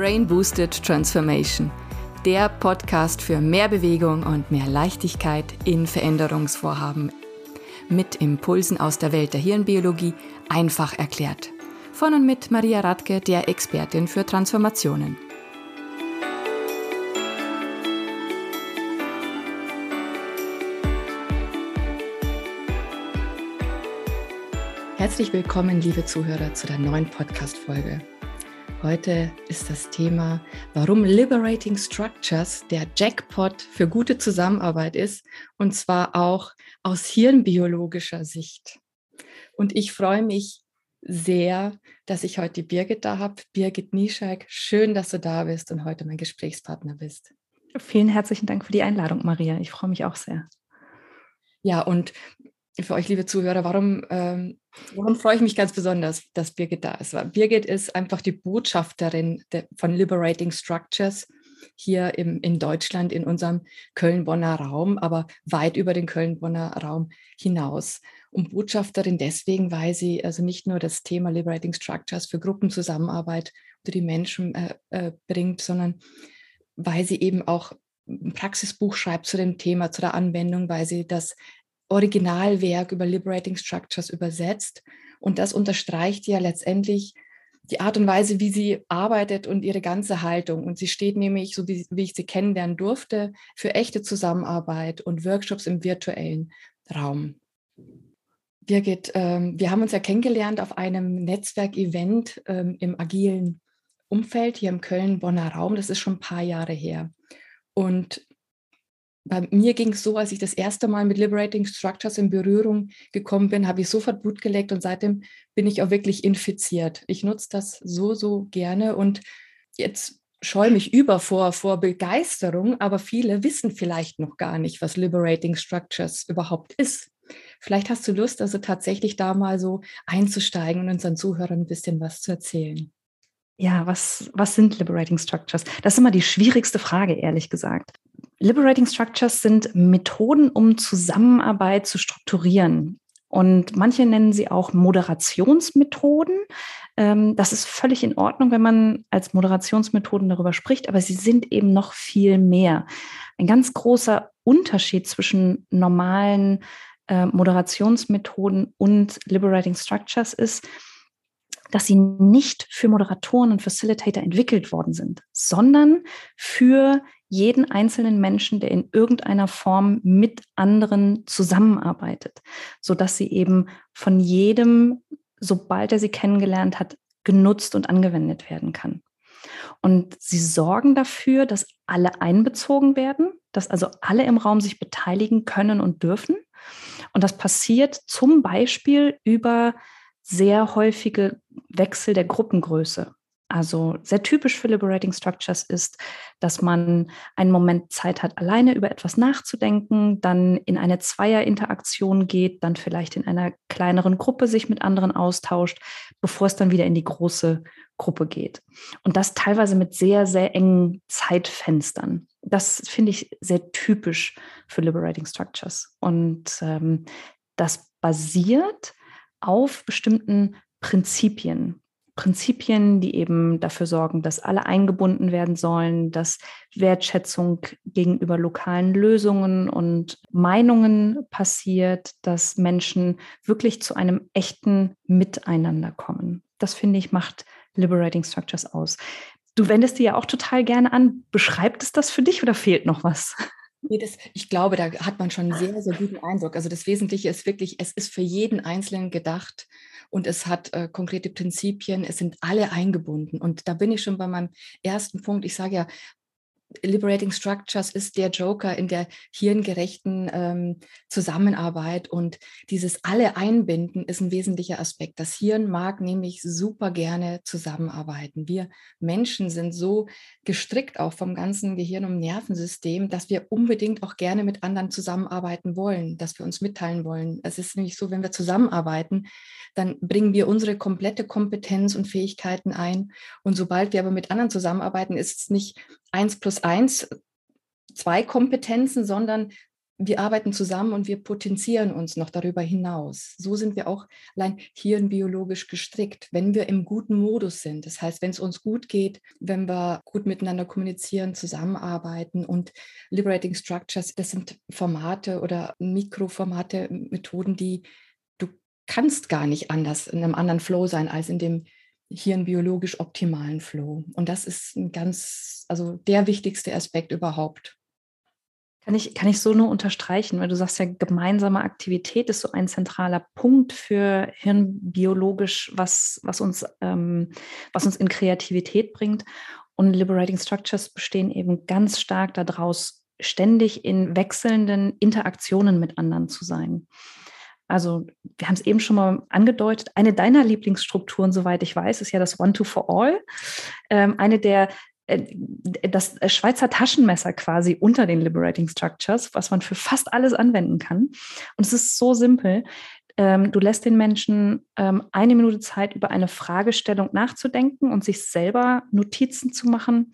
Brain Boosted Transformation, der Podcast für mehr Bewegung und mehr Leichtigkeit in Veränderungsvorhaben. Mit Impulsen aus der Welt der Hirnbiologie einfach erklärt. Von und mit Maria Radke, der Expertin für Transformationen. Herzlich willkommen, liebe Zuhörer, zu der neuen Podcast-Folge. Heute ist das Thema, warum Liberating Structures der Jackpot für gute Zusammenarbeit ist, und zwar auch aus hirnbiologischer Sicht. Und ich freue mich sehr, dass ich heute die Birgit da habe. Birgit Nieschek, schön, dass du da bist und heute mein Gesprächspartner bist. Vielen herzlichen Dank für die Einladung, Maria. Ich freue mich auch sehr. Ja, und für euch, liebe Zuhörer, warum, ähm, warum freue ich mich ganz besonders, dass Birgit da ist? Weil Birgit ist einfach die Botschafterin de, von Liberating Structures hier im, in Deutschland, in unserem Köln-Bonner Raum, aber weit über den Köln-Bonner Raum hinaus. Und Botschafterin deswegen, weil sie also nicht nur das Thema Liberating Structures für Gruppenzusammenarbeit unter die Menschen äh, äh, bringt, sondern weil sie eben auch ein Praxisbuch schreibt zu dem Thema, zu der Anwendung, weil sie das Originalwerk über Liberating Structures übersetzt. Und das unterstreicht ja letztendlich die Art und Weise, wie sie arbeitet und ihre ganze Haltung. Und sie steht nämlich, so wie, wie ich sie kennenlernen durfte, für echte Zusammenarbeit und Workshops im virtuellen Raum. Birgit, ähm, wir haben uns ja kennengelernt auf einem Netzwerkevent ähm, im agilen Umfeld hier im Köln-Bonner Raum. Das ist schon ein paar Jahre her. Und bei mir ging es so, als ich das erste Mal mit Liberating Structures in Berührung gekommen bin, habe ich sofort Blut geleckt und seitdem bin ich auch wirklich infiziert. Ich nutze das so, so gerne und jetzt scheue mich über vor, vor Begeisterung, aber viele wissen vielleicht noch gar nicht, was Liberating Structures überhaupt ist. Vielleicht hast du Lust, also tatsächlich da mal so einzusteigen und unseren Zuhörern ein bisschen was zu erzählen. Ja, was, was sind Liberating Structures? Das ist immer die schwierigste Frage, ehrlich gesagt. Liberating Structures sind Methoden, um Zusammenarbeit zu strukturieren. Und manche nennen sie auch Moderationsmethoden. Ähm, das ist völlig in Ordnung, wenn man als Moderationsmethoden darüber spricht, aber sie sind eben noch viel mehr. Ein ganz großer Unterschied zwischen normalen äh, Moderationsmethoden und Liberating Structures ist, dass sie nicht für Moderatoren und Facilitator entwickelt worden sind, sondern für jeden einzelnen Menschen, der in irgendeiner Form mit anderen zusammenarbeitet, so dass sie eben von jedem, sobald er sie kennengelernt hat, genutzt und angewendet werden kann. Und sie sorgen dafür, dass alle einbezogen werden, dass also alle im Raum sich beteiligen können und dürfen. Und das passiert zum Beispiel über sehr häufige Wechsel der Gruppengröße. Also sehr typisch für Liberating Structures ist, dass man einen Moment Zeit hat, alleine über etwas nachzudenken, dann in eine Zweierinteraktion geht, dann vielleicht in einer kleineren Gruppe sich mit anderen austauscht, bevor es dann wieder in die große Gruppe geht. Und das teilweise mit sehr, sehr engen Zeitfenstern. Das finde ich sehr typisch für Liberating Structures. Und ähm, das basiert auf bestimmten Prinzipien. Prinzipien, die eben dafür sorgen, dass alle eingebunden werden sollen, dass Wertschätzung gegenüber lokalen Lösungen und Meinungen passiert, dass Menschen wirklich zu einem echten Miteinander kommen. Das finde ich macht Liberating Structures aus. Du wendest die ja auch total gerne an. Beschreibt es das für dich oder fehlt noch was? Nee, das, ich glaube, da hat man schon einen sehr, sehr guten Eindruck. Also das Wesentliche ist wirklich, es ist für jeden Einzelnen gedacht und es hat äh, konkrete Prinzipien, es sind alle eingebunden. Und da bin ich schon bei meinem ersten Punkt. Ich sage ja, Liberating Structures ist der Joker in der hirngerechten ähm, Zusammenarbeit und dieses alle einbinden ist ein wesentlicher Aspekt. Das Hirn mag nämlich super gerne zusammenarbeiten. Wir Menschen sind so gestrickt auch vom ganzen Gehirn und Nervensystem, dass wir unbedingt auch gerne mit anderen zusammenarbeiten wollen, dass wir uns mitteilen wollen. Es ist nämlich so, wenn wir zusammenarbeiten, dann bringen wir unsere komplette Kompetenz und Fähigkeiten ein. Und sobald wir aber mit anderen zusammenarbeiten, ist es nicht eins plus eins, zwei Kompetenzen, sondern wir arbeiten zusammen und wir potenzieren uns noch darüber hinaus. So sind wir auch allein hirnbiologisch gestrickt, wenn wir im guten Modus sind. Das heißt, wenn es uns gut geht, wenn wir gut miteinander kommunizieren, zusammenarbeiten und Liberating Structures, das sind Formate oder Mikroformate, Methoden, die du kannst gar nicht anders in einem anderen Flow sein als in dem hirnbiologisch optimalen Flow. Und das ist ein ganz, also der wichtigste Aspekt überhaupt. Kann ich, kann ich so nur unterstreichen, weil du sagst ja, gemeinsame Aktivität ist so ein zentraler Punkt für hirnbiologisch, was, was, uns, ähm, was uns in Kreativität bringt. Und Liberating Structures bestehen eben ganz stark daraus, ständig in wechselnden Interaktionen mit anderen zu sein. Also wir haben es eben schon mal angedeutet, eine deiner Lieblingsstrukturen, soweit ich weiß, ist ja das One-to-For-All. Ähm, eine der äh, das Schweizer Taschenmesser quasi unter den Liberating Structures, was man für fast alles anwenden kann. Und es ist so simpel. Ähm, du lässt den Menschen ähm, eine Minute Zeit, über eine Fragestellung nachzudenken und sich selber Notizen zu machen.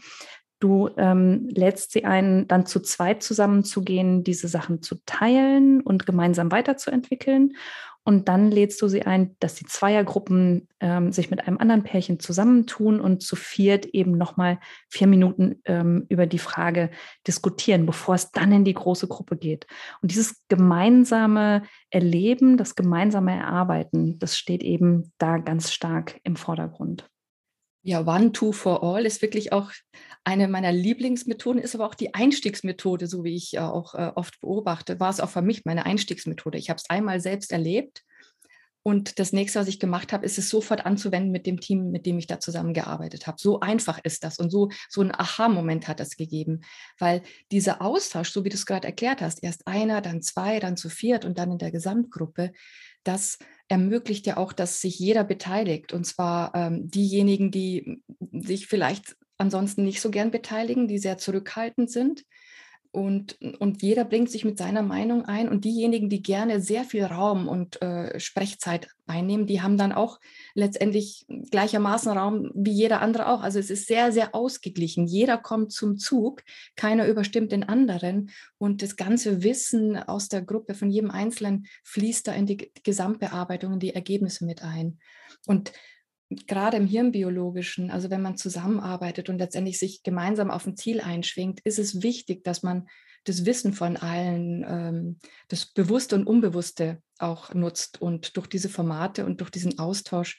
Du ähm, lädst sie ein, dann zu zweit zusammenzugehen, diese Sachen zu teilen und gemeinsam weiterzuentwickeln. Und dann lädst du sie ein, dass die Zweiergruppen ähm, sich mit einem anderen Pärchen zusammentun und zu viert eben nochmal vier Minuten ähm, über die Frage diskutieren, bevor es dann in die große Gruppe geht. Und dieses gemeinsame Erleben, das gemeinsame Erarbeiten, das steht eben da ganz stark im Vordergrund. Ja, One, Two for All ist wirklich auch eine meiner Lieblingsmethoden, ist aber auch die Einstiegsmethode, so wie ich äh, auch äh, oft beobachte, war es auch für mich meine Einstiegsmethode. Ich habe es einmal selbst erlebt und das nächste, was ich gemacht habe, ist es sofort anzuwenden mit dem Team, mit dem ich da zusammengearbeitet habe. So einfach ist das und so, so ein Aha-Moment hat das gegeben, weil dieser Austausch, so wie du es gerade erklärt hast, erst einer, dann zwei, dann zu viert und dann in der Gesamtgruppe, das ermöglicht ja auch, dass sich jeder beteiligt. Und zwar ähm, diejenigen, die sich vielleicht ansonsten nicht so gern beteiligen, die sehr zurückhaltend sind. Und, und jeder bringt sich mit seiner Meinung ein. Und diejenigen, die gerne sehr viel Raum und äh, Sprechzeit einnehmen, die haben dann auch letztendlich gleichermaßen Raum wie jeder andere auch. Also es ist sehr, sehr ausgeglichen. Jeder kommt zum Zug, keiner überstimmt den anderen. Und das ganze Wissen aus der Gruppe von jedem Einzelnen fließt da in die Gesamtbearbeitung, in die Ergebnisse mit ein. Und gerade im Hirnbiologischen, also wenn man zusammenarbeitet und letztendlich sich gemeinsam auf ein Ziel einschwingt, ist es wichtig, dass man das Wissen von allen, ähm, das Bewusste und Unbewusste auch nutzt. Und durch diese Formate und durch diesen Austausch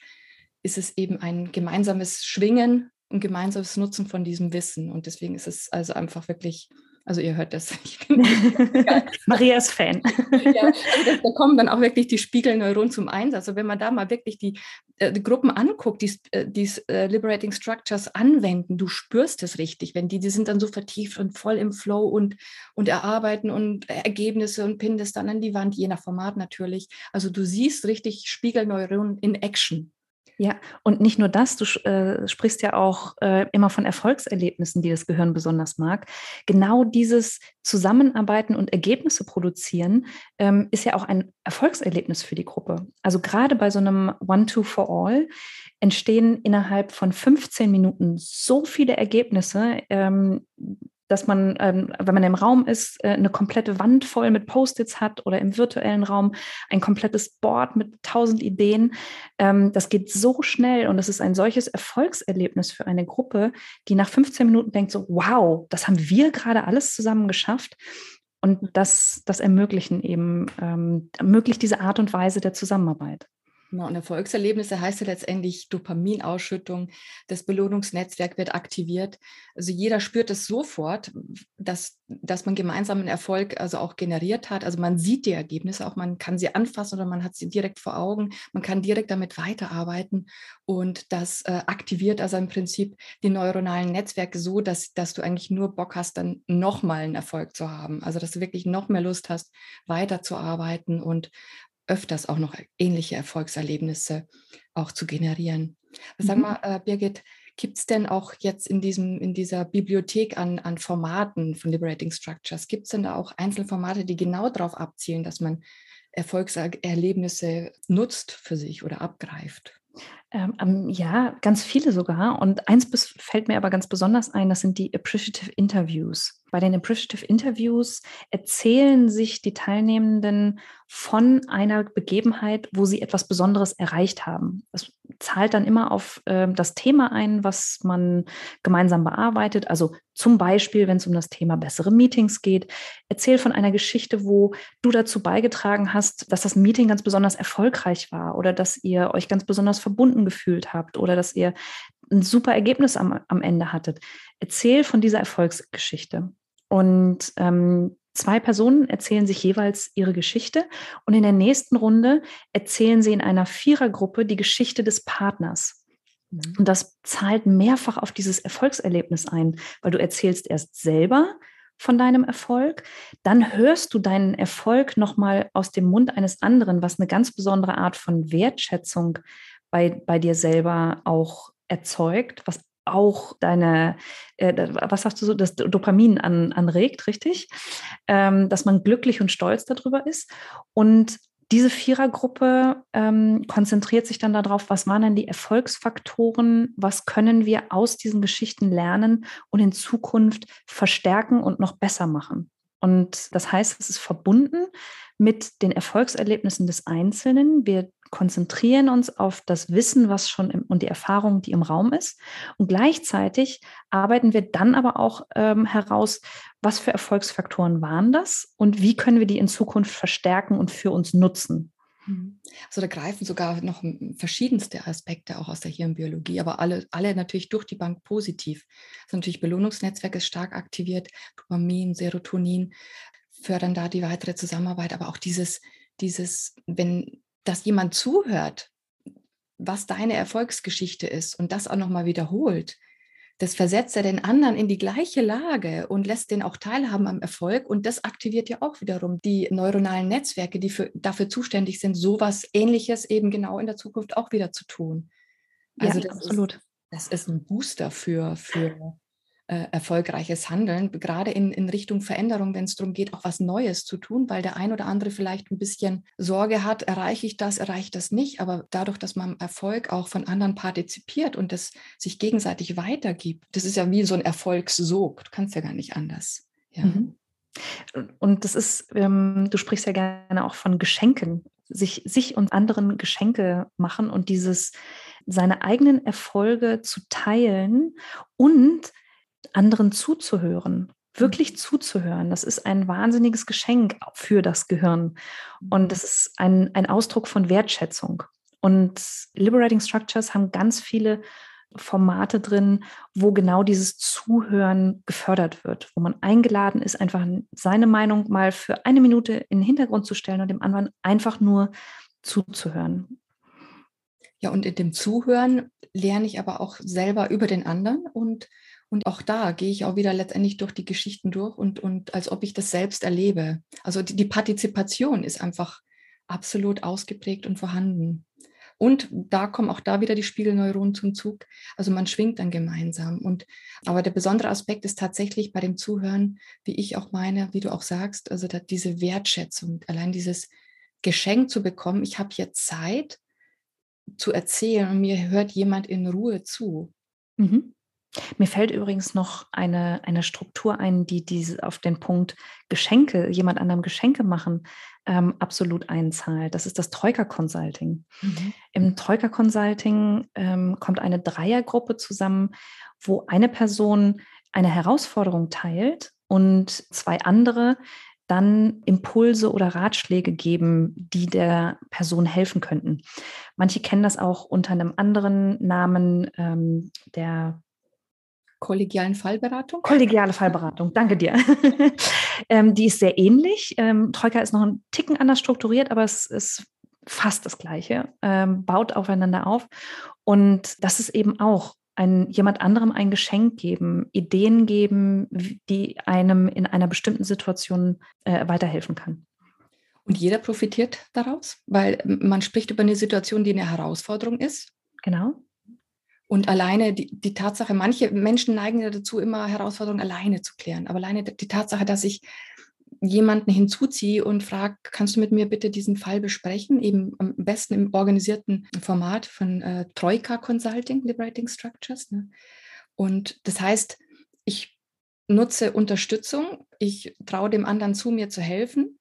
ist es eben ein gemeinsames Schwingen und gemeinsames Nutzen von diesem Wissen. Und deswegen ist es also einfach wirklich also ihr hört das. Maria ist Fan. ja, also das, da kommen dann auch wirklich die Spiegelneuronen zum Einsatz. Also wenn man da mal wirklich die, äh, die Gruppen anguckt, die äh, die äh, Liberating Structures anwenden, du spürst es richtig, wenn die, die sind dann so vertieft und voll im Flow und, und erarbeiten und Ergebnisse und pinnen das dann an die Wand, je nach Format natürlich. Also du siehst richtig Spiegelneuronen in Action. Ja, und nicht nur das, du äh, sprichst ja auch äh, immer von Erfolgserlebnissen, die das Gehirn besonders mag. Genau dieses Zusammenarbeiten und Ergebnisse produzieren ähm, ist ja auch ein Erfolgserlebnis für die Gruppe. Also gerade bei so einem One-Two-for-All entstehen innerhalb von 15 Minuten so viele Ergebnisse, ähm, dass man, ähm, wenn man im Raum ist, äh, eine komplette Wand voll mit Post-its hat oder im virtuellen Raum ein komplettes Board mit tausend Ideen. Ähm, das geht so schnell und es ist ein solches Erfolgserlebnis für eine Gruppe, die nach 15 Minuten denkt so, wow, das haben wir gerade alles zusammen geschafft. Und das, das ermöglichen eben, ähm, ermöglicht diese Art und Weise der Zusammenarbeit. Genau, und Erfolgserlebnisse heißt ja letztendlich Dopaminausschüttung, das Belohnungsnetzwerk wird aktiviert. Also jeder spürt es sofort, dass, dass man gemeinsamen Erfolg also auch generiert hat. Also man sieht die Ergebnisse auch, man kann sie anfassen oder man hat sie direkt vor Augen, man kann direkt damit weiterarbeiten und das äh, aktiviert also im Prinzip die neuronalen Netzwerke so, dass, dass du eigentlich nur Bock hast, dann nochmal einen Erfolg zu haben. Also dass du wirklich noch mehr Lust hast, weiterzuarbeiten und öfters auch noch ähnliche Erfolgserlebnisse auch zu generieren. Mhm. Sag mal, äh, Birgit, gibt es denn auch jetzt in, diesem, in dieser Bibliothek an, an Formaten von Liberating Structures, gibt es denn da auch Einzelformate, die genau darauf abzielen, dass man Erfolgserlebnisse nutzt für sich oder abgreift? Ähm, ja, ganz viele sogar. Und eins fällt mir aber ganz besonders ein, das sind die Appreciative Interviews. Bei den Appreciative Interviews erzählen sich die Teilnehmenden von einer Begebenheit, wo sie etwas Besonderes erreicht haben. Das zahlt dann immer auf äh, das Thema ein, was man gemeinsam bearbeitet. Also zum Beispiel, wenn es um das Thema bessere Meetings geht, erzähl von einer Geschichte, wo du dazu beigetragen hast, dass das Meeting ganz besonders erfolgreich war oder dass ihr euch ganz besonders verbunden gefühlt habt oder dass ihr ein super Ergebnis am, am Ende hattet. Erzähl von dieser Erfolgsgeschichte. Und ähm, zwei Personen erzählen sich jeweils ihre Geschichte und in der nächsten Runde erzählen sie in einer Vierergruppe die Geschichte des Partners. Mhm. Und das zahlt mehrfach auf dieses Erfolgserlebnis ein, weil du erzählst erst selber von deinem Erfolg, dann hörst du deinen Erfolg nochmal aus dem Mund eines anderen, was eine ganz besondere Art von Wertschätzung bei, bei dir selber auch erzeugt, was auch deine, äh, was sagst du so, das Dopamin an, anregt, richtig? Ähm, dass man glücklich und stolz darüber ist. Und diese Vierergruppe ähm, konzentriert sich dann darauf, was waren denn die Erfolgsfaktoren, was können wir aus diesen Geschichten lernen und in Zukunft verstärken und noch besser machen. Und das heißt, es ist verbunden mit den Erfolgserlebnissen des Einzelnen. Wir konzentrieren uns auf das Wissen, was schon im, und die Erfahrung, die im Raum ist. Und gleichzeitig arbeiten wir dann aber auch ähm, heraus, was für Erfolgsfaktoren waren das und wie können wir die in Zukunft verstärken und für uns nutzen. Mhm. Also da greifen sogar noch verschiedenste Aspekte auch aus der Hirnbiologie, aber alle, alle natürlich durch die Bank positiv. Also natürlich Belohnungsnetzwerk ist stark aktiviert, Dopamin, Serotonin fördern da die weitere Zusammenarbeit, aber auch dieses, dieses, wenn dass jemand zuhört, was deine Erfolgsgeschichte ist und das auch nochmal wiederholt, das versetzt ja den anderen in die gleiche Lage und lässt den auch teilhaben am Erfolg. Und das aktiviert ja auch wiederum die neuronalen Netzwerke, die für, dafür zuständig sind, sowas Ähnliches eben genau in der Zukunft auch wieder zu tun. Also ja, das absolut. Ist, das ist ein Booster für, für äh, erfolgreiches Handeln, gerade in, in Richtung Veränderung, wenn es darum geht, auch was Neues zu tun, weil der ein oder andere vielleicht ein bisschen Sorge hat, erreiche ich das, erreiche ich das nicht. Aber dadurch, dass man Erfolg auch von anderen partizipiert und das sich gegenseitig weitergibt, das ist ja wie so ein Erfolgssog. Du kannst ja gar nicht anders. Ja. Mhm. Und das ist, ähm, du sprichst ja gerne auch von Geschenken, sich, sich und anderen Geschenke machen und dieses, seine eigenen Erfolge zu teilen und anderen zuzuhören, wirklich mhm. zuzuhören. Das ist ein wahnsinniges Geschenk für das Gehirn. Und mhm. das ist ein, ein Ausdruck von Wertschätzung. Und Liberating Structures haben ganz viele Formate drin, wo genau dieses Zuhören gefördert wird, wo man eingeladen ist, einfach seine Meinung mal für eine Minute in den Hintergrund zu stellen und dem anderen einfach nur zuzuhören. Ja, und in dem Zuhören lerne ich aber auch selber über den anderen und und auch da gehe ich auch wieder letztendlich durch die Geschichten durch und, und als ob ich das selbst erlebe. Also die, die Partizipation ist einfach absolut ausgeprägt und vorhanden. Und da kommen auch da wieder die Spiegelneuronen zum Zug. Also man schwingt dann gemeinsam. Und aber der besondere Aspekt ist tatsächlich bei dem Zuhören, wie ich auch meine, wie du auch sagst, also diese Wertschätzung, allein dieses Geschenk zu bekommen. Ich habe jetzt Zeit zu erzählen und mir hört jemand in Ruhe zu. Mhm. Mir fällt übrigens noch eine, eine Struktur ein, die diese auf den Punkt Geschenke, jemand anderem Geschenke machen, ähm, absolut einzahlt. Das ist das Troika Consulting. Mhm. Im Troika Consulting ähm, kommt eine Dreiergruppe zusammen, wo eine Person eine Herausforderung teilt und zwei andere dann Impulse oder Ratschläge geben, die der Person helfen könnten. Manche kennen das auch unter einem anderen Namen, ähm, der kollegialen Fallberatung? Kollegiale Fallberatung, danke dir. ähm, die ist sehr ähnlich. Ähm, Troika ist noch ein Ticken anders strukturiert, aber es ist fast das Gleiche, ähm, baut aufeinander auf. Und das ist eben auch ein, jemand anderem ein Geschenk geben, Ideen geben, die einem in einer bestimmten Situation äh, weiterhelfen kann. Und jeder profitiert daraus, weil man spricht über eine Situation, die eine Herausforderung ist. Genau. Und alleine die, die Tatsache, manche Menschen neigen dazu, immer Herausforderungen alleine zu klären. Aber alleine die Tatsache, dass ich jemanden hinzuziehe und frage, kannst du mit mir bitte diesen Fall besprechen? Eben am besten im organisierten Format von äh, Troika Consulting, Liberating Structures. Ne? Und das heißt, ich nutze Unterstützung, ich traue dem anderen zu, mir zu helfen.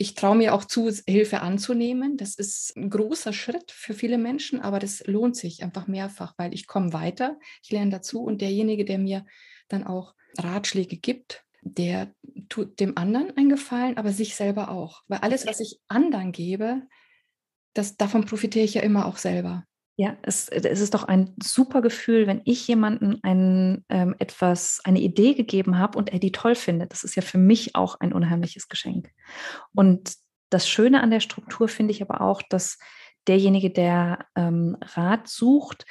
Ich traue mir auch zu, Hilfe anzunehmen. Das ist ein großer Schritt für viele Menschen, aber das lohnt sich einfach mehrfach, weil ich komme weiter, ich lerne dazu und derjenige, der mir dann auch Ratschläge gibt, der tut dem anderen einen Gefallen, aber sich selber auch. Weil alles, was ich anderen gebe, das, davon profitiere ich ja immer auch selber. Ja, es, es ist doch ein super Gefühl, wenn ich jemandem ein, ähm, etwas, eine Idee gegeben habe und er die toll findet. Das ist ja für mich auch ein unheimliches Geschenk. Und das Schöne an der Struktur finde ich aber auch, dass derjenige, der ähm, Rat sucht,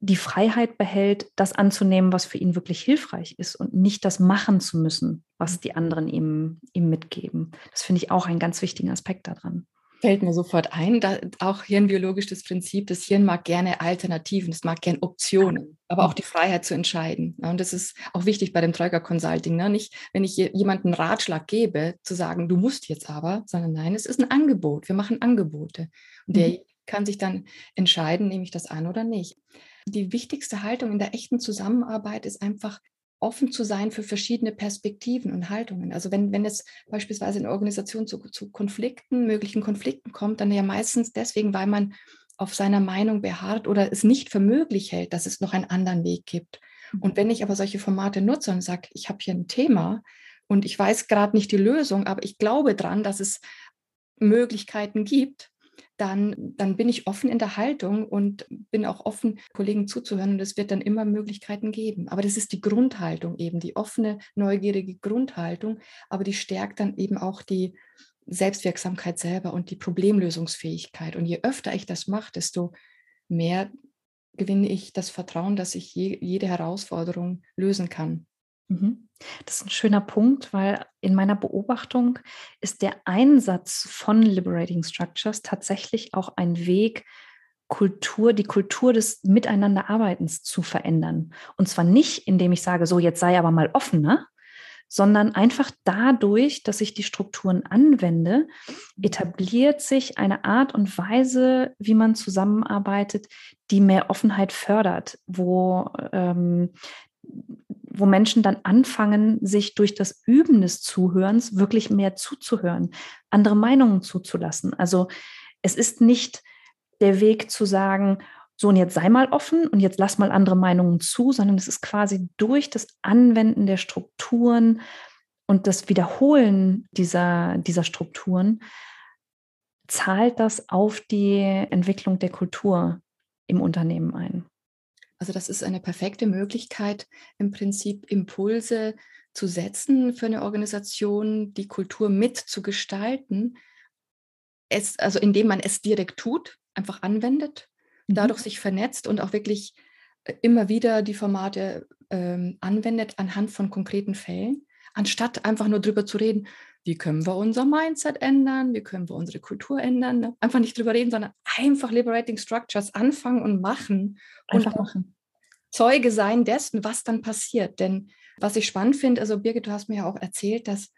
die Freiheit behält, das anzunehmen, was für ihn wirklich hilfreich ist und nicht das machen zu müssen, was die anderen ihm, ihm mitgeben. Das finde ich auch einen ganz wichtigen Aspekt daran. Fällt mir sofort ein, da auch hirnbiologisch das Prinzip, das Hirn mag gerne Alternativen, es mag gerne Optionen, aber auch die Freiheit zu entscheiden. Und das ist auch wichtig bei dem Troika Consulting. Ne? Nicht, wenn ich jemandem Ratschlag gebe, zu sagen, du musst jetzt aber, sondern nein, es ist ein Angebot. Wir machen Angebote. Und der mhm. kann sich dann entscheiden, nehme ich das an oder nicht die wichtigste Haltung in der echten Zusammenarbeit ist einfach offen zu sein für verschiedene Perspektiven und Haltungen. Also wenn, wenn es beispielsweise in der Organisation zu, zu Konflikten, möglichen Konflikten kommt, dann ja meistens deswegen, weil man auf seiner Meinung beharrt oder es nicht für möglich hält, dass es noch einen anderen Weg gibt. Und wenn ich aber solche Formate nutze und sage, ich habe hier ein Thema und ich weiß gerade nicht die Lösung, aber ich glaube dran, dass es Möglichkeiten gibt, dann, dann bin ich offen in der Haltung und bin auch offen, Kollegen zuzuhören. Und es wird dann immer Möglichkeiten geben. Aber das ist die Grundhaltung eben, die offene, neugierige Grundhaltung. Aber die stärkt dann eben auch die Selbstwirksamkeit selber und die Problemlösungsfähigkeit. Und je öfter ich das mache, desto mehr gewinne ich das Vertrauen, dass ich je, jede Herausforderung lösen kann. Mhm. Das ist ein schöner Punkt, weil in meiner Beobachtung ist der Einsatz von Liberating Structures tatsächlich auch ein Weg, Kultur, die Kultur des Miteinanderarbeitens zu verändern. Und zwar nicht, indem ich sage, so jetzt sei aber mal offener, sondern einfach dadurch, dass ich die Strukturen anwende, etabliert sich eine Art und Weise, wie man zusammenarbeitet, die mehr Offenheit fördert, wo ähm, wo Menschen dann anfangen, sich durch das Üben des Zuhörens wirklich mehr zuzuhören, andere Meinungen zuzulassen. Also es ist nicht der Weg zu sagen, so und jetzt sei mal offen und jetzt lass mal andere Meinungen zu, sondern es ist quasi durch das Anwenden der Strukturen und das Wiederholen dieser, dieser Strukturen zahlt das auf die Entwicklung der Kultur im Unternehmen ein. Also das ist eine perfekte Möglichkeit, im Prinzip Impulse zu setzen für eine Organisation, die Kultur mitzugestalten, es, also indem man es direkt tut, einfach anwendet, mhm. dadurch sich vernetzt und auch wirklich äh, immer wieder die Formate ähm, anwendet anhand von konkreten Fällen, anstatt einfach nur drüber zu reden, wie können wir unser Mindset ändern, wie können wir unsere Kultur ändern. Ne? Einfach nicht drüber reden, sondern einfach Liberating Structures anfangen und machen. Einfach und machen. Zeuge sein dessen, was dann passiert. Denn was ich spannend finde, also Birgit, du hast mir ja auch erzählt, dass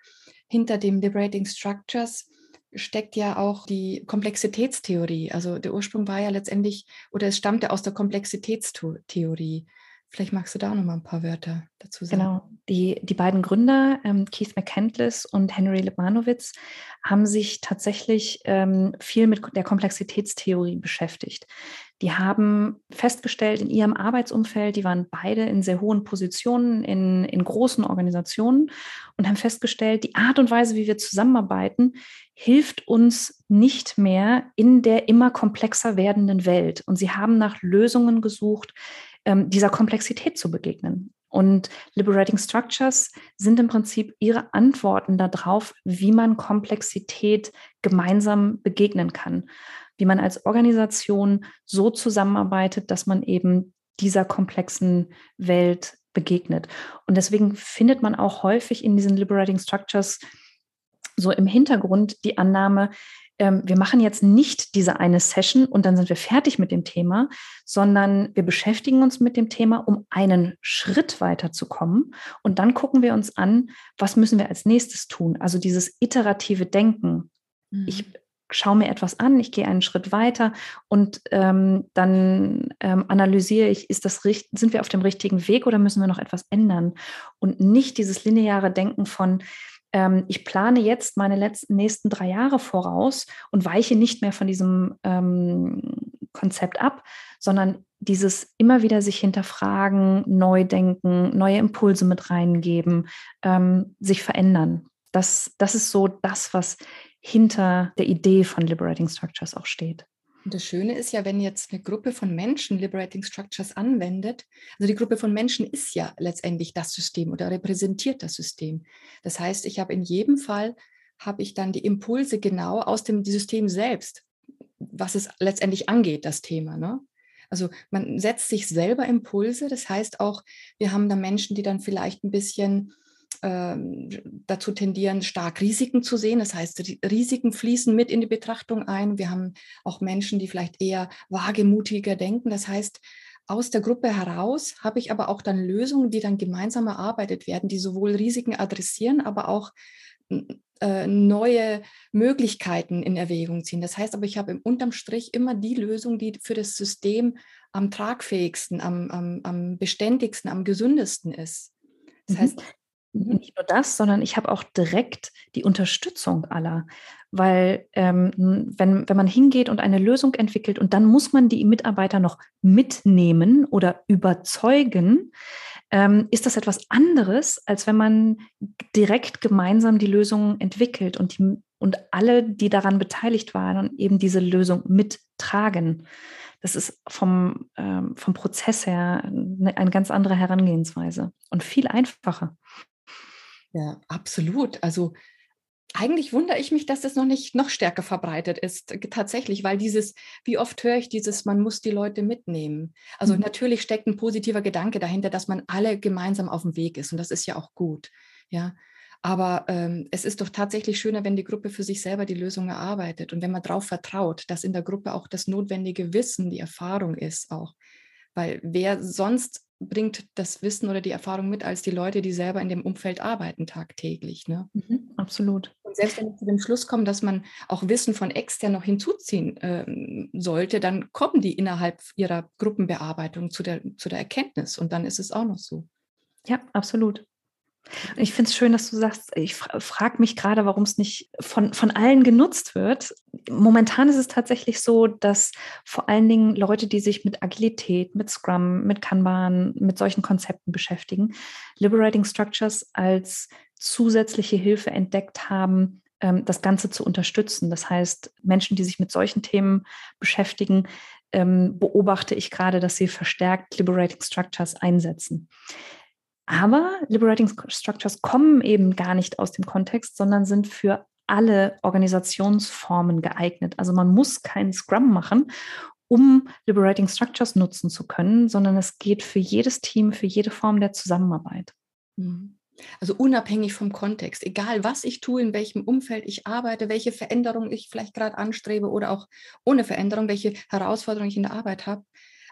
hinter dem Liberating Structures steckt ja auch die Komplexitätstheorie. Also der Ursprung war ja letztendlich, oder es stammte aus der Komplexitätstheorie. Vielleicht magst du da noch mal ein paar Wörter dazu sagen. Genau. Die, die beiden Gründer, ähm, Keith McCandless und Henry Lebanowitz, haben sich tatsächlich ähm, viel mit der Komplexitätstheorie beschäftigt. Die haben festgestellt in ihrem Arbeitsumfeld, die waren beide in sehr hohen Positionen in, in großen Organisationen und haben festgestellt, die Art und Weise, wie wir zusammenarbeiten, hilft uns nicht mehr in der immer komplexer werdenden Welt. Und sie haben nach Lösungen gesucht, ähm, dieser Komplexität zu begegnen. Und Liberating Structures sind im Prinzip ihre Antworten darauf, wie man Komplexität gemeinsam begegnen kann, wie man als Organisation so zusammenarbeitet, dass man eben dieser komplexen Welt begegnet. Und deswegen findet man auch häufig in diesen Liberating Structures so im Hintergrund die Annahme, ähm, wir machen jetzt nicht diese eine Session und dann sind wir fertig mit dem Thema, sondern wir beschäftigen uns mit dem Thema, um einen Schritt weiterzukommen. Und dann gucken wir uns an, was müssen wir als nächstes tun. Also dieses iterative Denken. Mhm. Ich schaue mir etwas an, ich gehe einen Schritt weiter und ähm, dann ähm, analysiere ich, ist das sind wir auf dem richtigen Weg oder müssen wir noch etwas ändern? Und nicht dieses lineare Denken von, ähm, ich plane jetzt meine letzten nächsten drei Jahre voraus und weiche nicht mehr von diesem ähm, Konzept ab, sondern dieses immer wieder sich hinterfragen, neu denken, neue Impulse mit reingeben, ähm, sich verändern. Das, das ist so das, was hinter der Idee von Liberating Structures auch steht. Und das Schöne ist ja, wenn jetzt eine Gruppe von Menschen Liberating Structures anwendet, also die Gruppe von Menschen ist ja letztendlich das System oder repräsentiert das System. Das heißt, ich habe in jedem Fall, habe ich dann die Impulse genau aus dem System selbst, was es letztendlich angeht, das Thema. Ne? Also man setzt sich selber Impulse, das heißt auch, wir haben da Menschen, die dann vielleicht ein bisschen ähm, dazu tendieren, stark Risiken zu sehen. Das heißt, Risiken fließen mit in die Betrachtung ein. Wir haben auch Menschen, die vielleicht eher wagemutiger denken. Das heißt, aus der Gruppe heraus habe ich aber auch dann Lösungen, die dann gemeinsam erarbeitet werden, die sowohl Risiken adressieren, aber auch äh, neue Möglichkeiten in Erwägung ziehen. Das heißt aber, ich habe im unterm Strich immer die Lösung, die für das System am tragfähigsten, am, am, am beständigsten, am gesündesten ist. Das mhm. heißt, Mhm. Nicht nur das, sondern ich habe auch direkt die Unterstützung aller. Weil ähm, wenn, wenn man hingeht und eine Lösung entwickelt und dann muss man die Mitarbeiter noch mitnehmen oder überzeugen, ähm, ist das etwas anderes, als wenn man direkt gemeinsam die Lösung entwickelt und, die, und alle, die daran beteiligt waren, eben diese Lösung mittragen. Das ist vom, ähm, vom Prozess her eine, eine ganz andere Herangehensweise und viel einfacher. Ja, absolut. Also eigentlich wundere ich mich, dass das noch nicht noch stärker verbreitet ist, tatsächlich, weil dieses, wie oft höre ich dieses, man muss die Leute mitnehmen. Also mhm. natürlich steckt ein positiver Gedanke dahinter, dass man alle gemeinsam auf dem Weg ist und das ist ja auch gut. Ja, aber ähm, es ist doch tatsächlich schöner, wenn die Gruppe für sich selber die Lösung erarbeitet und wenn man darauf vertraut, dass in der Gruppe auch das notwendige Wissen, die Erfahrung ist auch. Weil wer sonst bringt das Wissen oder die Erfahrung mit als die Leute, die selber in dem Umfeld arbeiten tagtäglich. Ne? Mhm, absolut. Und selbst wenn ich zu dem Schluss komme, dass man auch Wissen von extern noch hinzuziehen äh, sollte, dann kommen die innerhalb ihrer Gruppenbearbeitung zu der, zu der Erkenntnis und dann ist es auch noch so. Ja, absolut. Ich finde es schön, dass du sagst, ich frage mich gerade, warum es nicht von, von allen genutzt wird. Momentan ist es tatsächlich so, dass vor allen Dingen Leute, die sich mit Agilität, mit Scrum, mit Kanban, mit solchen Konzepten beschäftigen, Liberating Structures als zusätzliche Hilfe entdeckt haben, ähm, das Ganze zu unterstützen. Das heißt, Menschen, die sich mit solchen Themen beschäftigen, ähm, beobachte ich gerade, dass sie verstärkt Liberating Structures einsetzen. Aber Liberating Structures kommen eben gar nicht aus dem Kontext, sondern sind für alle Organisationsformen geeignet. Also man muss keinen Scrum machen, um Liberating Structures nutzen zu können, sondern es geht für jedes Team, für jede Form der Zusammenarbeit. Mhm. Also unabhängig vom Kontext, egal was ich tue, in welchem Umfeld ich arbeite, welche Veränderung ich vielleicht gerade anstrebe oder auch ohne Veränderung, welche Herausforderungen ich in der Arbeit habe.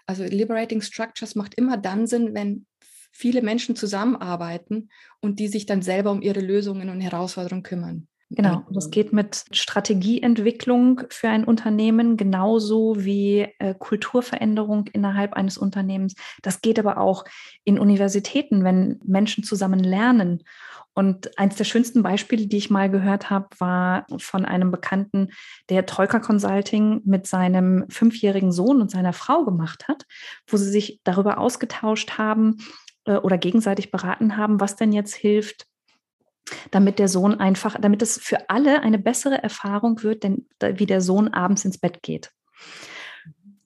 Also Liberating Structures macht immer dann Sinn, wenn viele Menschen zusammenarbeiten und die sich dann selber um ihre Lösungen und Herausforderungen kümmern. Genau, das geht mit Strategieentwicklung für ein Unternehmen genauso wie äh, Kulturveränderung innerhalb eines Unternehmens. Das geht aber auch in Universitäten, wenn Menschen zusammen lernen. Und eines der schönsten Beispiele, die ich mal gehört habe, war von einem Bekannten, der Troika Consulting mit seinem fünfjährigen Sohn und seiner Frau gemacht hat, wo sie sich darüber ausgetauscht haben, äh, oder gegenseitig beraten haben, was denn jetzt hilft, damit der Sohn einfach, damit es für alle eine bessere Erfahrung wird, denn wie der Sohn abends ins Bett geht.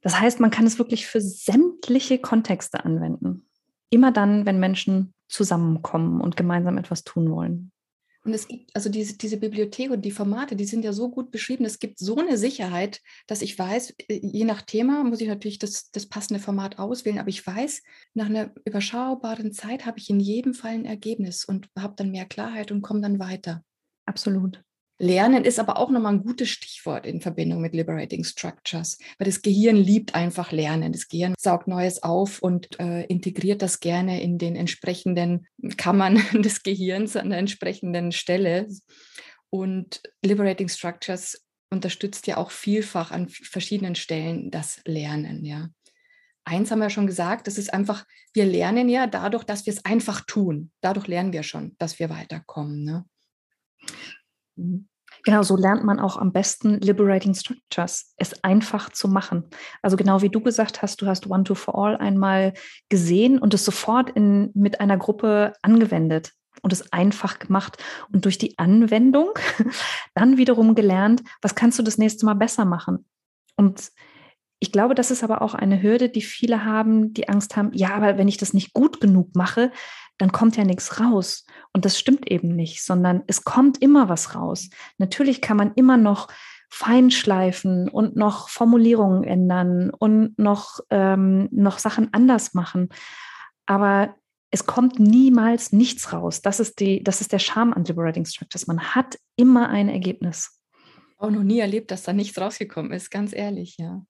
Das heißt, man kann es wirklich für sämtliche Kontexte anwenden. Immer dann, wenn Menschen zusammenkommen und gemeinsam etwas tun wollen. Und es gibt, also diese, diese Bibliothek und die Formate, die sind ja so gut beschrieben. Es gibt so eine Sicherheit, dass ich weiß, äh, je nach Thema muss ich natürlich das, das passende Format auswählen, aber ich weiß, nach einer überschaubaren Zeit habe ich in jedem Fall ein Ergebnis und habe dann mehr Klarheit und komme dann weiter. Absolut. Lernen ist aber auch nochmal ein gutes Stichwort in Verbindung mit Liberating Structures, weil das Gehirn liebt einfach Lernen. Das Gehirn saugt Neues auf und äh, integriert das gerne in den entsprechenden Kammern des Gehirns an der entsprechenden Stelle. Und Liberating Structures unterstützt ja auch vielfach an verschiedenen Stellen das Lernen, ja. Eins haben wir schon gesagt, das ist einfach, wir lernen ja dadurch, dass wir es einfach tun. Dadurch lernen wir schon, dass wir weiterkommen. Ne? Genau, so lernt man auch am besten Liberating Structures, es einfach zu machen. Also genau wie du gesagt hast, du hast One to For All einmal gesehen und es sofort in, mit einer Gruppe angewendet und es einfach gemacht und durch die Anwendung dann wiederum gelernt, was kannst du das nächste Mal besser machen. Und ich glaube, das ist aber auch eine Hürde, die viele haben, die Angst haben, ja, aber wenn ich das nicht gut genug mache, dann kommt ja nichts raus. Und das stimmt eben nicht, sondern es kommt immer was raus. Natürlich kann man immer noch feinschleifen und noch Formulierungen ändern und noch, ähm, noch Sachen anders machen. Aber es kommt niemals nichts raus. Das ist, die, das ist der Charme an Liberating Structures. Man hat immer ein Ergebnis. Auch noch nie erlebt, dass da nichts rausgekommen ist, ganz ehrlich, ja.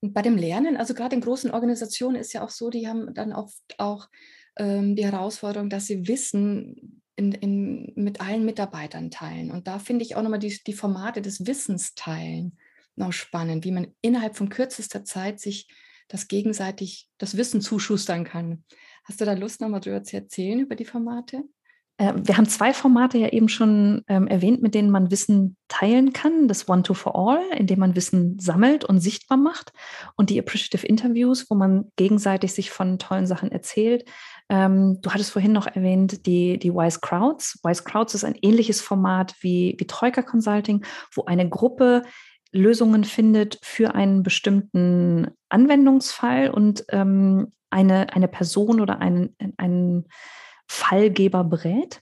Und bei dem Lernen, also gerade in großen Organisationen ist ja auch so, die haben dann oft auch ähm, die Herausforderung, dass sie Wissen in, in, mit allen Mitarbeitern teilen. Und da finde ich auch nochmal die, die Formate des Wissens teilen noch spannend, wie man innerhalb von kürzester Zeit sich das gegenseitig das Wissen zuschustern kann. Hast du da Lust, nochmal drüber zu erzählen, über die Formate? Äh, wir haben zwei Formate ja eben schon ähm, erwähnt, mit denen man Wissen teilen kann. Das One-to-For-All, in dem man Wissen sammelt und sichtbar macht. Und die Appreciative Interviews, wo man gegenseitig sich von tollen Sachen erzählt. Ähm, du hattest vorhin noch erwähnt die, die Wise Crowds. Wise Crowds ist ein ähnliches Format wie, wie Troika Consulting, wo eine Gruppe Lösungen findet für einen bestimmten Anwendungsfall und ähm, eine, eine Person oder einen, einen Fallgeber berät.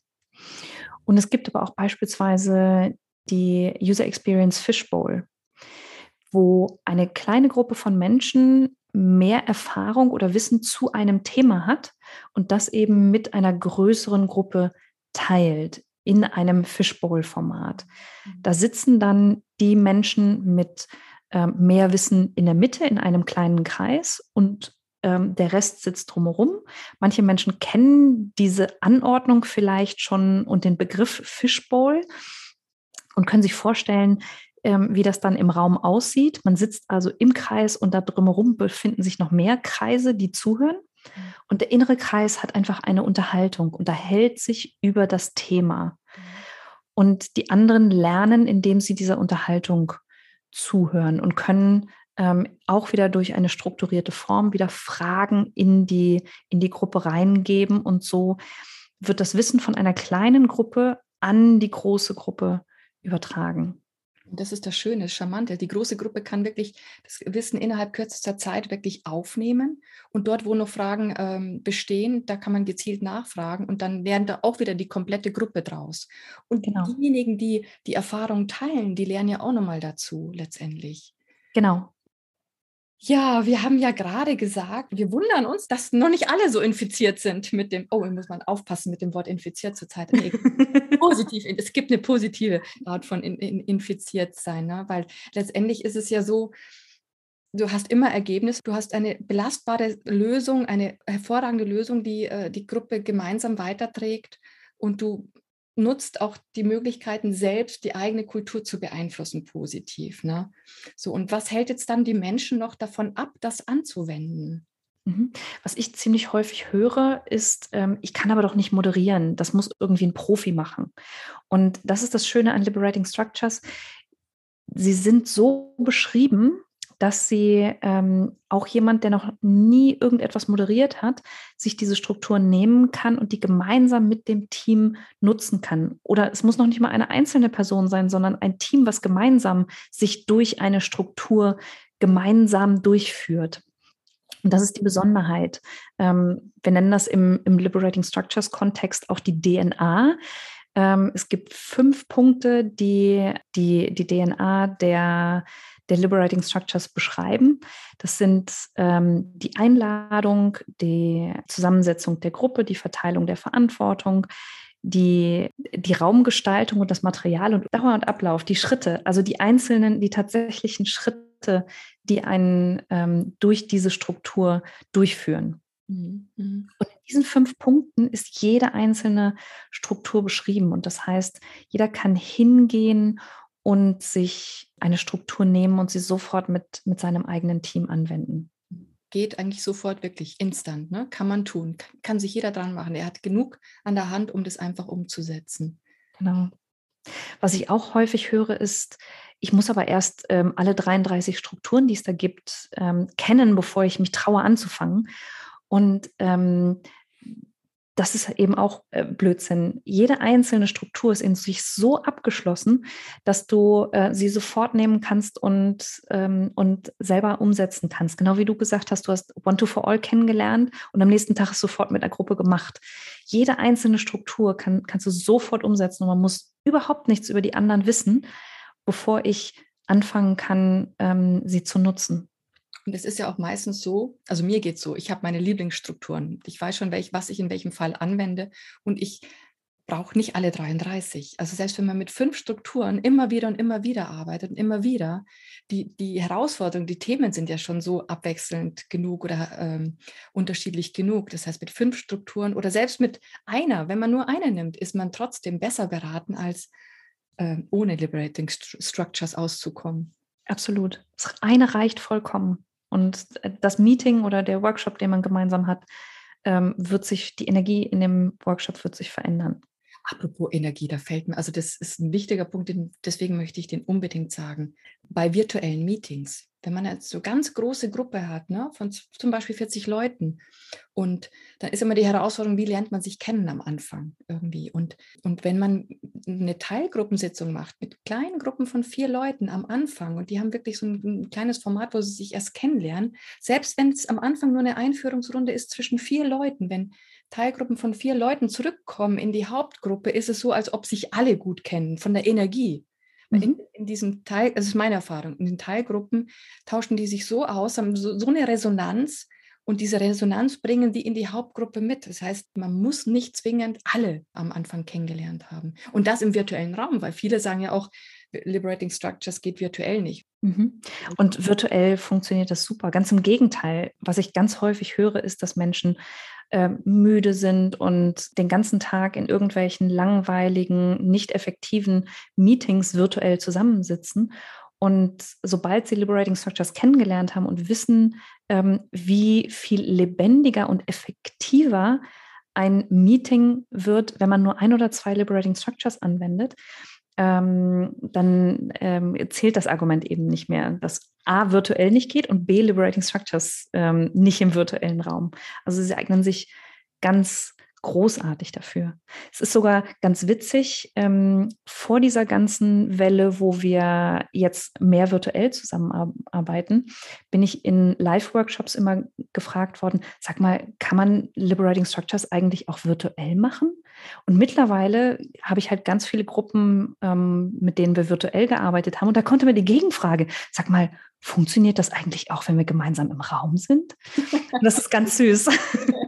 Und es gibt aber auch beispielsweise die User Experience Fishbowl, wo eine kleine Gruppe von Menschen mehr Erfahrung oder Wissen zu einem Thema hat und das eben mit einer größeren Gruppe teilt in einem Fishbowl-Format. Mhm. Da sitzen dann die Menschen mit äh, mehr Wissen in der Mitte in einem kleinen Kreis und ähm, der Rest sitzt drumherum. Manche Menschen kennen diese Anordnung vielleicht schon und den Begriff Fishbowl und können sich vorstellen, ähm, wie das dann im Raum aussieht. Man sitzt also im Kreis und da drumherum befinden sich noch mehr Kreise, die zuhören. Mhm. Und der innere Kreis hat einfach eine Unterhaltung, unterhält sich über das Thema. Mhm. Und die anderen lernen, indem sie dieser Unterhaltung zuhören und können ähm, auch wieder durch eine strukturierte Form wieder Fragen in die, in die Gruppe reingeben. Und so wird das Wissen von einer kleinen Gruppe an die große Gruppe übertragen. Das ist das Schöne, das Charmante. Die große Gruppe kann wirklich das Wissen innerhalb kürzester Zeit wirklich aufnehmen. Und dort, wo noch Fragen ähm, bestehen, da kann man gezielt nachfragen. Und dann werden da auch wieder die komplette Gruppe draus. Und genau. diejenigen, die die Erfahrung teilen, die lernen ja auch nochmal dazu letztendlich. Genau. Ja, wir haben ja gerade gesagt, wir wundern uns, dass noch nicht alle so infiziert sind mit dem, oh, muss man aufpassen mit dem Wort infiziert zurzeit. Positiv, es gibt eine positive Art von in, in, infiziert sein, ne? weil letztendlich ist es ja so, du hast immer Ergebnis, du hast eine belastbare Lösung, eine hervorragende Lösung, die äh, die Gruppe gemeinsam weiterträgt und du nutzt auch die Möglichkeiten, selbst die eigene Kultur zu beeinflussen, positiv. Ne? So, und was hält jetzt dann die Menschen noch davon ab, das anzuwenden? Mhm. Was ich ziemlich häufig höre, ist, ähm, ich kann aber doch nicht moderieren. Das muss irgendwie ein Profi machen. Und das ist das Schöne an Liberating Structures. Sie sind so beschrieben, dass sie ähm, auch jemand, der noch nie irgendetwas moderiert hat, sich diese Strukturen nehmen kann und die gemeinsam mit dem Team nutzen kann. Oder es muss noch nicht mal eine einzelne Person sein, sondern ein Team, was gemeinsam sich durch eine Struktur gemeinsam durchführt. Und das ist die Besonderheit. Ähm, wir nennen das im, im Liberating Structures Kontext auch die DNA. Ähm, es gibt fünf Punkte, die die, die DNA der, der Liberating Structures beschreiben. Das sind ähm, die Einladung, die Zusammensetzung der Gruppe, die Verteilung der Verantwortung, die, die Raumgestaltung und das Material und Dauer und Ablauf, die Schritte, also die einzelnen, die tatsächlichen Schritte, die einen ähm, durch diese Struktur durchführen. Mhm. mhm. Und in diesen fünf Punkten ist jede einzelne Struktur beschrieben. Und das heißt, jeder kann hingehen und sich eine Struktur nehmen und sie sofort mit, mit seinem eigenen Team anwenden. Geht eigentlich sofort wirklich instant, ne? kann man tun, kann, kann sich jeder dran machen. Er hat genug an der Hand, um das einfach umzusetzen. Genau. Was ich auch häufig höre, ist, ich muss aber erst ähm, alle 33 Strukturen, die es da gibt, ähm, kennen, bevor ich mich traue anzufangen. Und ähm, das ist eben auch äh, Blödsinn. Jede einzelne Struktur ist in sich so abgeschlossen, dass du äh, sie sofort nehmen kannst und, ähm, und selber umsetzen kannst. Genau wie du gesagt hast, du hast One to for All kennengelernt und am nächsten Tag ist sofort mit der Gruppe gemacht. Jede einzelne Struktur kann, kannst du sofort umsetzen und man muss überhaupt nichts über die anderen wissen, bevor ich anfangen kann, ähm, sie zu nutzen. Und es ist ja auch meistens so, also mir geht es so, ich habe meine Lieblingsstrukturen. Ich weiß schon, welch, was ich in welchem Fall anwende und ich brauche nicht alle 33. Also selbst wenn man mit fünf Strukturen immer wieder und immer wieder arbeitet und immer wieder, die, die Herausforderungen, die Themen sind ja schon so abwechselnd genug oder ähm, unterschiedlich genug. Das heißt, mit fünf Strukturen oder selbst mit einer, wenn man nur eine nimmt, ist man trotzdem besser beraten, als äh, ohne Liberating Structures auszukommen. Absolut. Eine reicht vollkommen. Und äh, das Meeting oder der Workshop, den man gemeinsam hat, ähm, wird sich, die Energie in dem Workshop wird sich verändern. Apropos Energie, da fällt mir, also das ist ein wichtiger Punkt, deswegen möchte ich den unbedingt sagen. Bei virtuellen Meetings, wenn man jetzt so ganz große Gruppe hat, ne, von zum Beispiel 40 Leuten, und dann ist immer die Herausforderung, wie lernt man sich kennen am Anfang irgendwie. Und, und wenn man eine Teilgruppensitzung macht mit kleinen Gruppen von vier Leuten am Anfang und die haben wirklich so ein, ein kleines Format, wo sie sich erst kennenlernen, selbst wenn es am Anfang nur eine Einführungsrunde ist zwischen vier Leuten, wenn Teilgruppen von vier Leuten zurückkommen in die Hauptgruppe, ist es so, als ob sich alle gut kennen von der Energie. Mhm. In, in, diesem Teil, das ist meine Erfahrung, in den Teilgruppen tauschen die sich so aus, haben so, so eine Resonanz und diese Resonanz bringen die in die Hauptgruppe mit. Das heißt, man muss nicht zwingend alle am Anfang kennengelernt haben. Und das im virtuellen Raum, weil viele sagen ja auch, Liberating Structures geht virtuell nicht. Mhm. Und virtuell funktioniert das super. Ganz im Gegenteil. Was ich ganz häufig höre, ist, dass Menschen äh, müde sind und den ganzen Tag in irgendwelchen langweiligen, nicht effektiven Meetings virtuell zusammensitzen. Und sobald sie Liberating Structures kennengelernt haben und wissen, ähm, wie viel lebendiger und effektiver ein Meeting wird, wenn man nur ein oder zwei Liberating Structures anwendet, ähm, dann ähm, zählt das Argument eben nicht mehr, dass A virtuell nicht geht und B Liberating Structures ähm, nicht im virtuellen Raum. Also sie eignen sich ganz großartig dafür. Es ist sogar ganz witzig, ähm, vor dieser ganzen Welle, wo wir jetzt mehr virtuell zusammenarbeiten, bin ich in Live-Workshops immer gefragt worden, sag mal, kann man Liberating Structures eigentlich auch virtuell machen? Und mittlerweile habe ich halt ganz viele Gruppen, ähm, mit denen wir virtuell gearbeitet haben. Und da konnte mir die Gegenfrage, sag mal, funktioniert das eigentlich auch, wenn wir gemeinsam im Raum sind? Das ist ganz süß.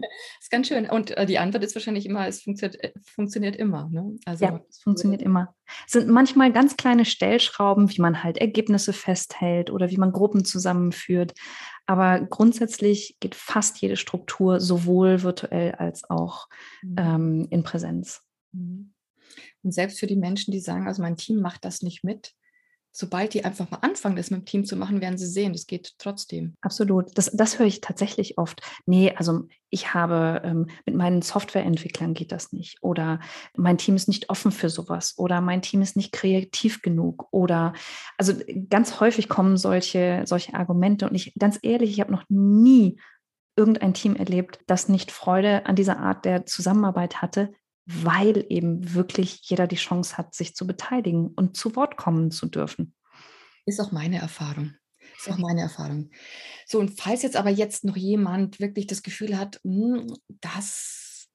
ganz schön. Und äh, die Antwort ist wahrscheinlich immer, es funktioniert, äh, funktioniert immer. Ne? Also, ja, es funktioniert immer. Es sind manchmal ganz kleine Stellschrauben, wie man halt Ergebnisse festhält oder wie man Gruppen zusammenführt. Aber grundsätzlich geht fast jede Struktur sowohl virtuell als auch mhm. ähm, in Präsenz. Mhm. Und selbst für die Menschen, die sagen, also mein Team macht das nicht mit, sobald die einfach mal anfangen, das mit dem Team zu machen, werden sie sehen, das geht trotzdem. Absolut. Das, das höre ich tatsächlich oft. Nee, also ich habe ähm, mit meinen Softwareentwicklern geht das nicht. Oder mein Team ist nicht offen für sowas. Oder mein Team ist nicht kreativ genug. Oder also ganz häufig kommen solche, solche Argumente. Und ich, ganz ehrlich, ich habe noch nie irgendein Team erlebt, das nicht Freude an dieser Art der Zusammenarbeit hatte, weil eben wirklich jeder die Chance hat, sich zu beteiligen und zu Wort kommen zu dürfen. Ist auch meine Erfahrung. Ist auch meine Erfahrung. So, und falls jetzt aber jetzt noch jemand wirklich das Gefühl hat, hm, das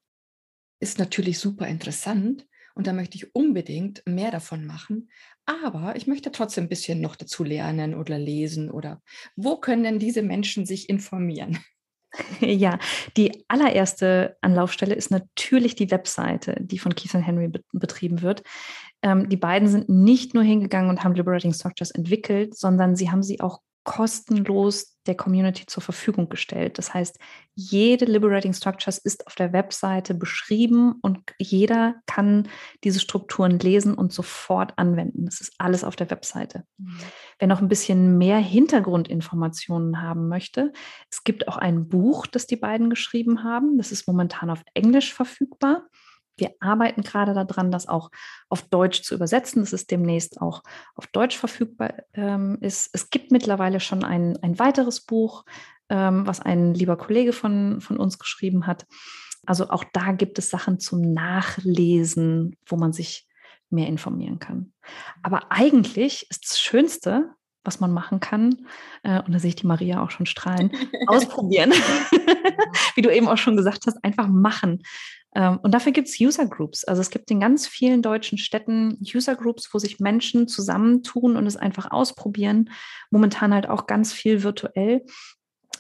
ist natürlich super interessant und da möchte ich unbedingt mehr davon machen, aber ich möchte trotzdem ein bisschen noch dazu lernen oder lesen oder wo können denn diese Menschen sich informieren? Ja, die allererste Anlaufstelle ist natürlich die Webseite, die von Keith und Henry betrieben wird. Ähm, die beiden sind nicht nur hingegangen und haben Liberating Structures entwickelt, sondern sie haben sie auch kostenlos der Community zur Verfügung gestellt. Das heißt, jede Liberating Structures ist auf der Webseite beschrieben und jeder kann diese Strukturen lesen und sofort anwenden. Das ist alles auf der Webseite. Mhm. Wer noch ein bisschen mehr Hintergrundinformationen haben möchte, es gibt auch ein Buch, das die beiden geschrieben haben. Das ist momentan auf Englisch verfügbar. Wir arbeiten gerade daran, das auch auf Deutsch zu übersetzen, dass es demnächst auch auf Deutsch verfügbar ähm, ist. Es gibt mittlerweile schon ein, ein weiteres Buch, ähm, was ein lieber Kollege von, von uns geschrieben hat. Also auch da gibt es Sachen zum Nachlesen, wo man sich mehr informieren kann. Aber eigentlich ist das Schönste, was man machen kann, äh, und da sehe ich die Maria auch schon strahlen, ausprobieren. Wie du eben auch schon gesagt hast, einfach machen. Ähm, und dafür gibt es User Groups. Also es gibt in ganz vielen deutschen Städten User Groups, wo sich Menschen zusammentun und es einfach ausprobieren. Momentan halt auch ganz viel virtuell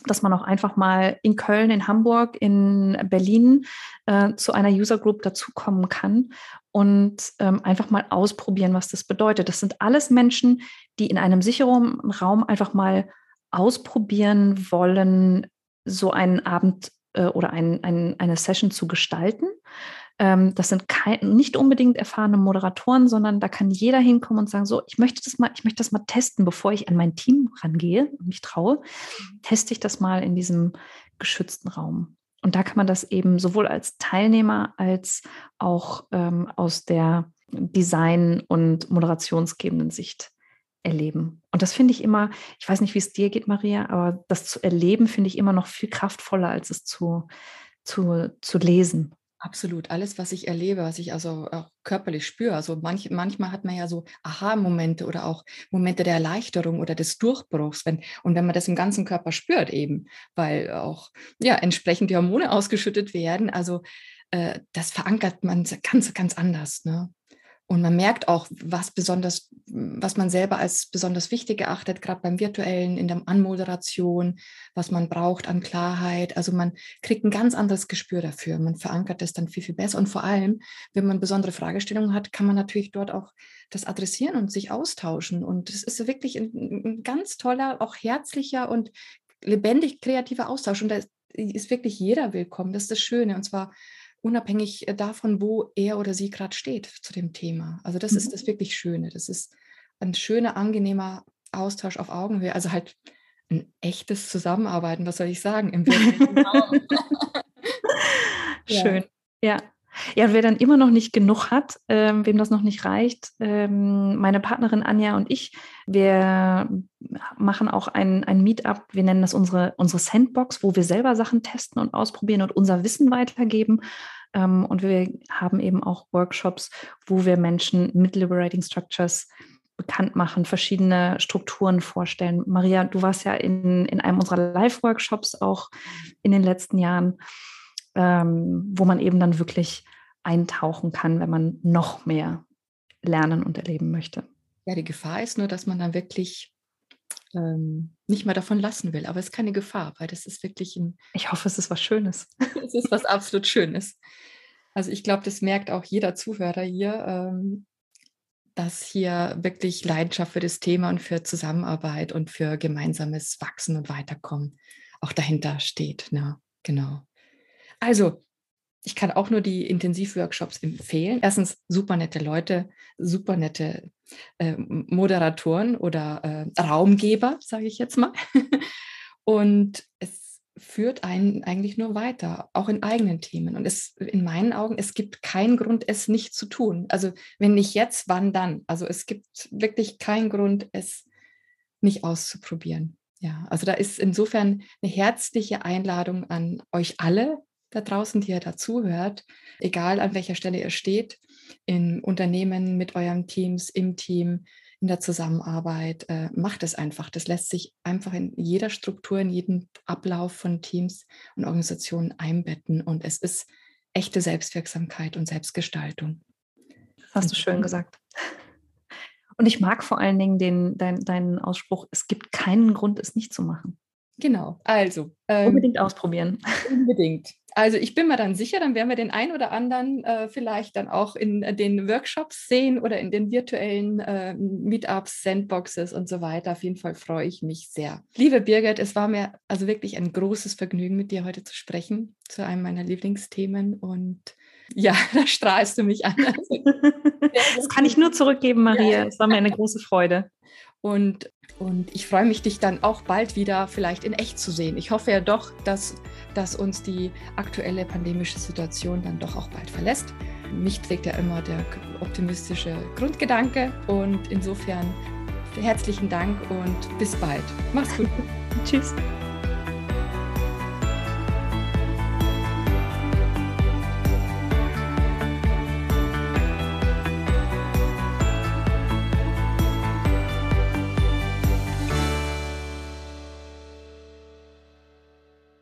dass man auch einfach mal in Köln, in Hamburg, in Berlin äh, zu einer User Group dazukommen kann und ähm, einfach mal ausprobieren, was das bedeutet. Das sind alles Menschen, die in einem sicheren Raum einfach mal ausprobieren wollen, so einen Abend äh, oder ein, ein, eine Session zu gestalten. Ähm, das sind kein, nicht unbedingt erfahrene Moderatoren, sondern da kann jeder hinkommen und sagen, so, ich möchte das mal, ich möchte das mal testen, bevor ich an mein Team rangehe und mich traue, teste ich das mal in diesem geschützten Raum. Und da kann man das eben sowohl als Teilnehmer als auch ähm, aus der Design- und moderationsgebenden Sicht erleben. Und das finde ich immer, ich weiß nicht, wie es dir geht, Maria, aber das zu erleben finde ich immer noch viel kraftvoller, als es zu, zu, zu lesen. Absolut. Alles, was ich erlebe, was ich also auch körperlich spüre. Also manch, manchmal hat man ja so Aha-Momente oder auch Momente der Erleichterung oder des Durchbruchs. Wenn, und wenn man das im ganzen Körper spürt eben, weil auch ja, entsprechend die Hormone ausgeschüttet werden, also äh, das verankert man ganz, ganz anders. Ne? Und man merkt auch, was besonders, was man selber als besonders wichtig erachtet, gerade beim virtuellen, in der Anmoderation, was man braucht an Klarheit. Also man kriegt ein ganz anderes Gespür dafür. Man verankert das dann viel, viel besser. Und vor allem, wenn man besondere Fragestellungen hat, kann man natürlich dort auch das adressieren und sich austauschen. Und es ist wirklich ein, ein ganz toller, auch herzlicher und lebendig kreativer Austausch. Und da ist wirklich jeder willkommen. Das ist das Schöne. Und zwar unabhängig äh, davon, wo er oder sie gerade steht zu dem Thema. Also das mhm. ist das wirklich Schöne. Das ist ein schöner, angenehmer Austausch auf Augenhöhe. Also halt ein echtes Zusammenarbeiten, was soll ich sagen, im Raum. Schön, ja. Ja, und wer dann immer noch nicht genug hat, ähm, wem das noch nicht reicht, ähm, meine Partnerin Anja und ich, wir machen auch ein, ein Meetup, wir nennen das unsere, unsere Sandbox, wo wir selber Sachen testen und ausprobieren und unser Wissen weitergeben. Ähm, und wir haben eben auch Workshops, wo wir Menschen mit Liberating Structures bekannt machen, verschiedene Strukturen vorstellen. Maria, du warst ja in, in einem unserer Live-Workshops auch in den letzten Jahren ähm, wo man eben dann wirklich eintauchen kann, wenn man noch mehr lernen und erleben möchte. Ja, die Gefahr ist nur, dass man dann wirklich ähm, nicht mehr davon lassen will. Aber es ist keine Gefahr, weil das ist wirklich ein. Ich hoffe, es ist was Schönes. es ist was absolut Schönes. Also ich glaube, das merkt auch jeder Zuhörer hier, ähm, dass hier wirklich Leidenschaft für das Thema und für Zusammenarbeit und für gemeinsames Wachsen und Weiterkommen auch dahinter steht. Ne? Genau. Also, ich kann auch nur die Intensivworkshops empfehlen. Erstens super nette Leute, super nette äh, Moderatoren oder äh, Raumgeber, sage ich jetzt mal. Und es führt einen eigentlich nur weiter, auch in eigenen Themen. Und es in meinen Augen, es gibt keinen Grund, es nicht zu tun. Also wenn nicht jetzt, wann dann? Also es gibt wirklich keinen Grund, es nicht auszuprobieren. Ja, also da ist insofern eine herzliche Einladung an euch alle, da draußen, die ihr dazuhört, egal an welcher Stelle ihr steht, im Unternehmen, mit euren Teams, im Team, in der Zusammenarbeit, äh, macht es einfach. Das lässt sich einfach in jeder Struktur, in jedem Ablauf von Teams und Organisationen einbetten. Und es ist echte Selbstwirksamkeit und Selbstgestaltung. Das hast du schön gesagt. Und ich mag vor allen Dingen den, dein, deinen Ausspruch, es gibt keinen Grund, es nicht zu machen. Genau, also. Ähm, unbedingt ausprobieren. Unbedingt. Also ich bin mir dann sicher, dann werden wir den einen oder anderen äh, vielleicht dann auch in äh, den Workshops sehen oder in den virtuellen äh, Meetups, Sandboxes und so weiter. Auf jeden Fall freue ich mich sehr. Liebe Birgit, es war mir also wirklich ein großes Vergnügen, mit dir heute zu sprechen, zu einem meiner Lieblingsthemen und ja, da strahlst du mich an. das kann ich nur zurückgeben, Maria. Es war mir eine große Freude. Und, und ich freue mich, dich dann auch bald wieder vielleicht in echt zu sehen. Ich hoffe ja doch, dass, dass uns die aktuelle pandemische Situation dann doch auch bald verlässt. Mich trägt ja immer der optimistische Grundgedanke und insofern herzlichen Dank und bis bald. Mach's gut. Tschüss.